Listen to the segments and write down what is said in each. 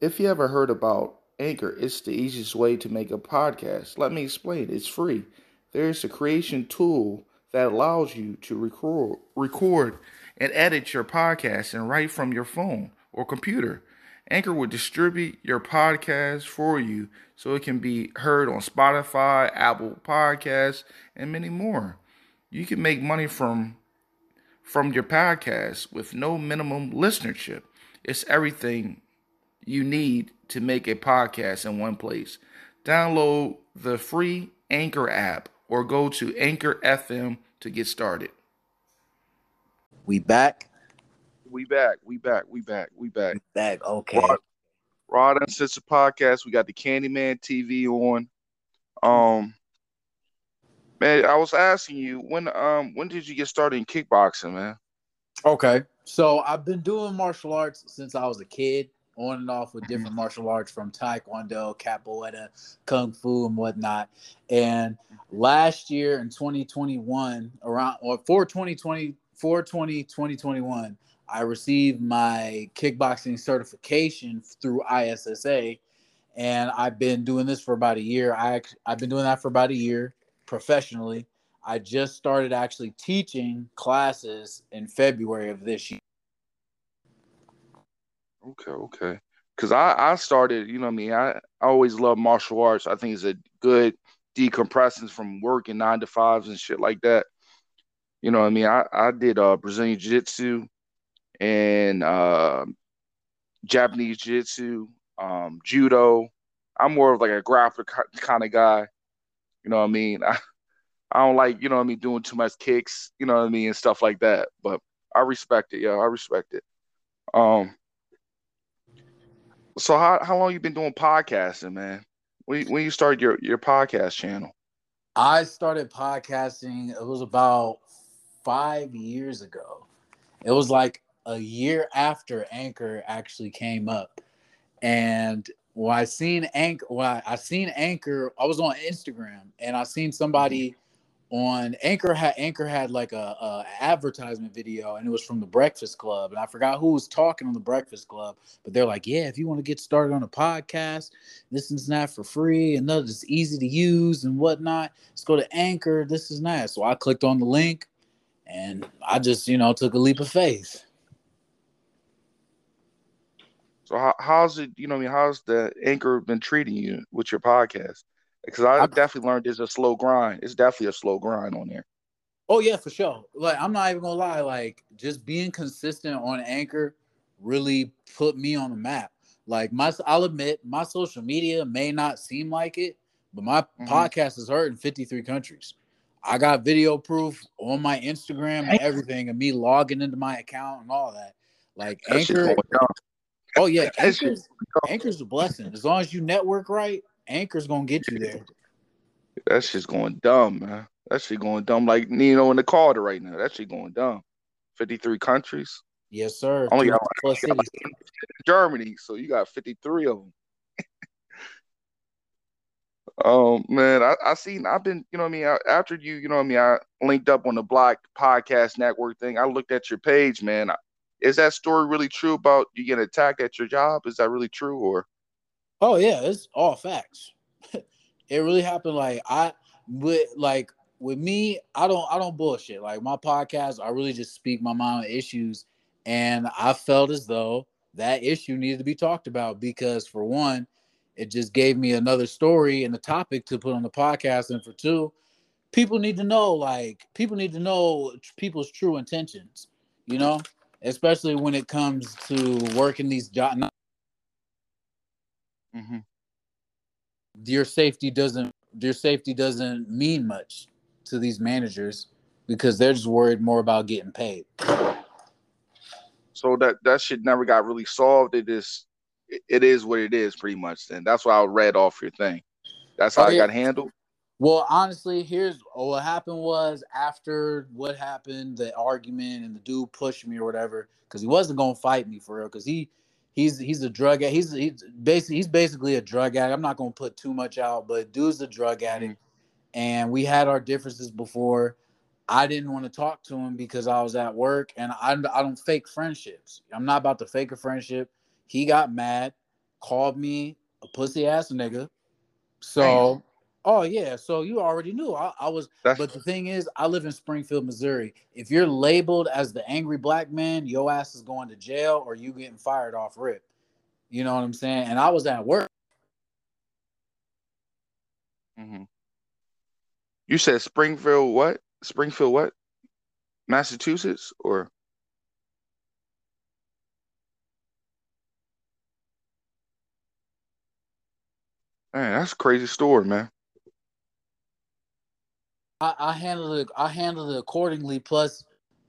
If you ever heard about Anchor, it's the easiest way to make a podcast. Let me explain. It's free. There's a creation tool that allows you to record, record and edit your podcast and write from your phone or computer. Anchor will distribute your podcast for you so it can be heard on Spotify, Apple Podcasts, and many more. You can make money from from your podcast with no minimum listenership. It's everything you need to make a podcast in one place. Download the free Anchor app or go to Anchor FM to get started. We back. We back. We back. We back. We back. Back. Okay. Rod, Rod and Sister Podcast. We got the Candyman TV on. Um, man, I was asking you when um when did you get started in kickboxing, man? Okay. So I've been doing martial arts since I was a kid, on and off with different martial arts from Taekwondo, Capoeira, Kung Fu, and whatnot. And last year in 2021, around or for 2020, for 20, 2021, I received my kickboxing certification through ISSA. And I've been doing this for about a year. I I've been doing that for about a year professionally. I just started actually teaching classes in February of this year. Okay, okay. Cause I I started, you know, I mean, I, I always love martial arts. I think it's a good decompressing from working nine to fives and shit like that. You know, what I mean, I I did uh Brazilian Jiu Jitsu and uh, Japanese Jiu Jitsu, um, Judo. I'm more of like a grappler kind of guy. You know what I mean? I, I don't like, you know what I mean, doing too much kicks, you know what I mean, and stuff like that. But I respect it, yeah, I respect it. Um so how how long you been doing podcasting, man? When when you started your your podcast channel? I started podcasting. It was about five years ago. It was like a year after Anchor actually came up, and when I seen Anchor, when I, I seen Anchor, I was on Instagram and I seen somebody on Anchor had Anchor had like a, a, advertisement video and it was from the Breakfast Club and I forgot who was talking on the Breakfast Club, but they're like, yeah, if you want to get started on a podcast, this is not for free and that it's easy to use and whatnot. Let's go to Anchor. This is nice. So I clicked on the link and I just you know took a leap of faith. So how, how's it? You know, I mean, how's the Anchor been treating you with your podcast? Because I, I definitely learned it's a slow grind. It's definitely a slow grind on there. Oh yeah, for sure. Like I'm not even gonna lie, like just being consistent on Anchor really put me on the map. Like my, I'll admit, my social media may not seem like it, but my mm-hmm. podcast is heard in 53 countries. I got video proof on my Instagram and everything, and me logging into my account and all that. Like Anchor. Oh yeah, Anchor's, Anchor's a blessing. As long as you network right, Anchor's gonna get you there. That shit's going dumb, man. That shit going dumb like Nino in the Carter right now. That shit going dumb. 53 countries. Yes, sir. Only got, plus got Germany, so you got 53 of them. um, man, I, I seen, I've been, you know what I mean? I, after you, you know what I mean? I linked up on the Black Podcast Network thing. I looked at your page, man. Is that story really true about you getting attacked at your job? Is that really true or? Oh yeah, it's all facts. it really happened. Like I with like with me, I don't I don't bullshit. Like my podcast, I really just speak my mind on issues, and I felt as though that issue needed to be talked about because for one, it just gave me another story and a topic to put on the podcast, and for two, people need to know like people need to know people's true intentions. You know, especially when it comes to working these jobs mm-hmm. your safety doesn't your safety doesn't mean much to these managers because they're just worried more about getting paid. So that that shit never got really solved. It is it is what it is pretty much. Then that's why I read off your thing. That's how oh, yeah. it got handled. Well, honestly, here's what happened was after what happened, the argument and the dude pushed me or whatever, because he wasn't gonna fight me for real, because he he's he's a drug addict. He's he's basically he's basically a drug addict. I'm not gonna put too much out, but dude's a drug addict, mm-hmm. and we had our differences before. I didn't want to talk to him because I was at work, and I I don't fake friendships. I'm not about to fake a friendship. He got mad, called me a pussy ass nigga. So. Oh yeah, so you already knew I, I was. That's... But the thing is, I live in Springfield, Missouri. If you're labeled as the angry black man, your ass is going to jail or you getting fired off rip. You know what I'm saying? And I was at work. Mm-hmm. You said Springfield what? Springfield what? Massachusetts or? Man, that's a crazy story, man. I, I handled it. I handled it accordingly. Plus,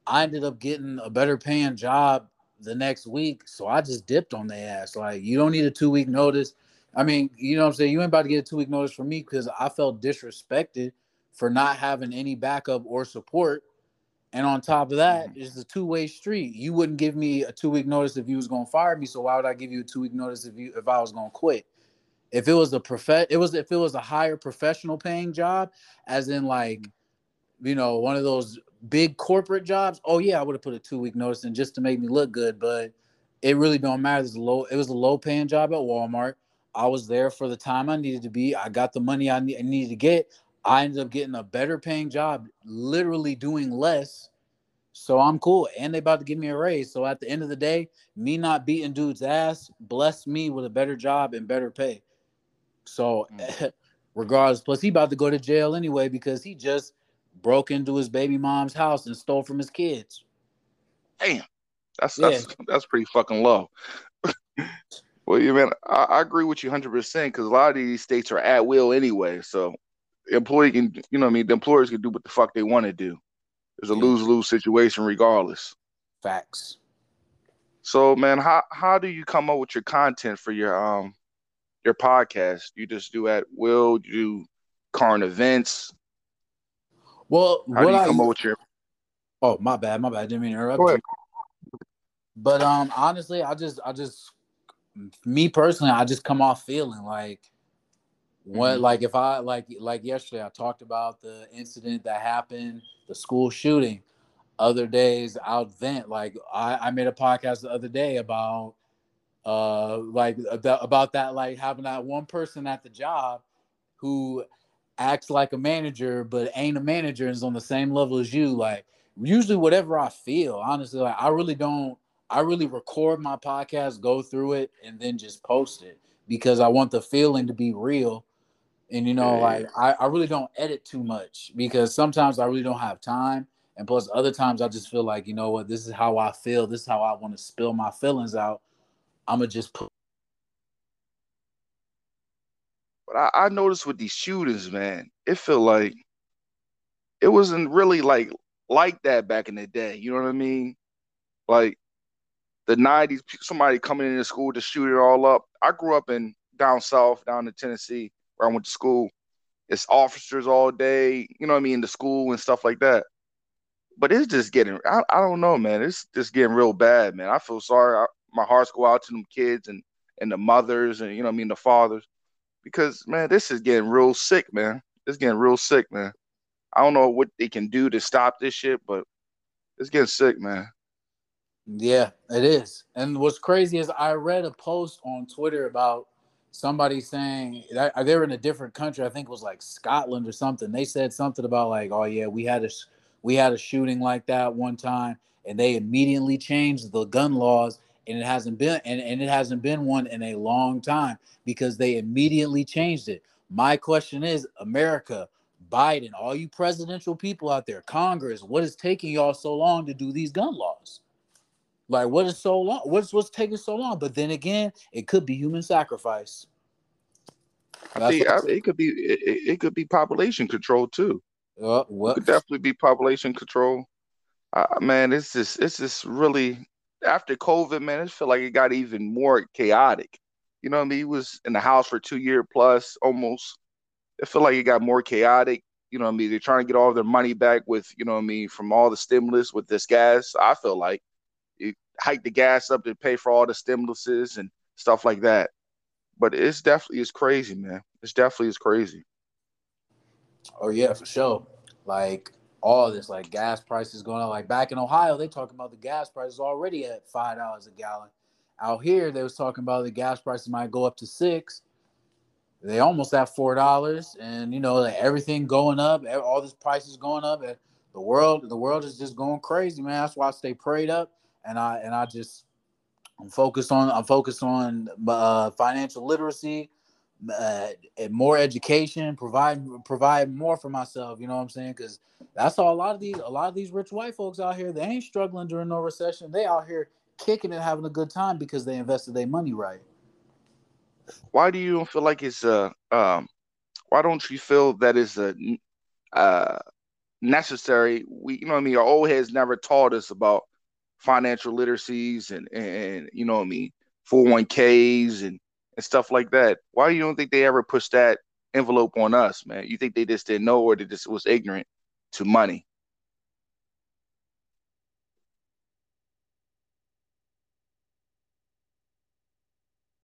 I ended up getting a better paying job the next week, so I just dipped on the ass. Like, you don't need a two week notice. I mean, you know what I'm saying? You ain't about to get a two week notice from me because I felt disrespected for not having any backup or support. And on top of that, mm-hmm. it's a two way street. You wouldn't give me a two week notice if you was gonna fire me. So why would I give you a two week notice if you if I was gonna quit? If it was a prof, it was if it was a higher professional paying job, as in like, you know, one of those big corporate jobs. Oh yeah, I would have put a two week notice in just to make me look good. But it really don't matter. It's a low. It was a low paying job at Walmart. I was there for the time I needed to be. I got the money I, need, I needed to get. I ended up getting a better paying job, literally doing less. So I'm cool. And they about to give me a raise. So at the end of the day, me not beating dude's ass blessed me with a better job and better pay. So mm. regardless, plus he about to go to jail anyway because he just broke into his baby mom's house and stole from his kids. Damn. That's yeah. that's that's pretty fucking low. well, you man, I, I agree with you hundred percent because a lot of these states are at will anyway. So employee can, you know, I mean, the employers can do what the fuck they want to do. It's a lose lose situation regardless. Facts. So, man, how how do you come up with your content for your um your podcast? You just do at will. You do current events. Well, how do you come I, up with your? Oh, my bad, my bad. I didn't mean to interrupt. But um, honestly, I just, I just, me personally, I just come off feeling like what mm-hmm. like if I like like yesterday I talked about the incident that happened, the school shooting. Other days I'll vent. Like I, I made a podcast the other day about uh like about that like having that one person at the job who acts like a manager but ain't a manager and is on the same level as you like usually whatever i feel honestly like i really don't i really record my podcast go through it and then just post it because i want the feeling to be real and you know, like I, I really don't edit too much because sometimes I really don't have time. And plus other times I just feel like, you know what, this is how I feel. This is how I want to spill my feelings out. I'ma just put But I, I noticed with these shootings, man, it felt like it wasn't really like like that back in the day. You know what I mean? Like the 90s, somebody coming into school to shoot it all up. I grew up in down south, down in Tennessee where I went to school. It's officers all day, you know what I mean, the school and stuff like that. But it's just getting, I, I don't know, man. It's just getting real bad, man. I feel sorry. My hearts go out to them kids and and the mothers and you know I mean the fathers because man, this is getting real sick, man. It's getting real sick, man. I don't know what they can do to stop this shit, but it's getting sick, man. Yeah, it is. And what's crazy is I read a post on Twitter about somebody saying that uh, they were in a different country. I think it was like Scotland or something. They said something about like, oh yeah, we had a we had a shooting like that one time, and they immediately changed the gun laws, and it hasn't been and, and it hasn't been one in a long time because they immediately changed it. My question is, America, Biden, all you presidential people out there, Congress, what is taking y'all so long to do these gun laws? Like, what is so long? What's what's taking so long? But then again, it could be human sacrifice. I think I, it could be it, it, could be population control too. Uh, what? It could definitely be population control. Uh, man, it's just it's just really after COVID, man. It felt like it got even more chaotic. You know what I mean? He was in the house for two year plus almost. It felt like it got more chaotic. You know what I mean? They're trying to get all their money back with, you know what I mean, from all the stimulus with this gas. I feel like you hike the gas up to pay for all the stimuluses and stuff like that. But it's definitely is crazy, man. It's definitely is crazy. Oh yeah, for sure. Like all this, like gas prices going up. Like back in Ohio, they talking about the gas prices already at five dollars a gallon. out here they was talking about the gas prices might go up to six. They almost at four dollars, and you know like everything going up, all this prices going up, and the world the world is just going crazy, man. That's why I stay prayed up, and I and I just I'm focused on I'm focused on uh, financial literacy, uh, more education, provide provide more for myself. You know what I'm saying? Because that's all a lot of these a lot of these rich white folks out here. They ain't struggling during no recession. They out here kicking and having a good time because they invested their money right. Why do you feel like it's a? Um, why don't you feel that is a uh, necessary? We, you know, what I mean, our old heads never taught us about financial literacies and and you know what I mean, four hundred one ks and and stuff like that. Why you don't think they ever pushed that envelope on us, man? You think they just didn't know, or they just was ignorant to money?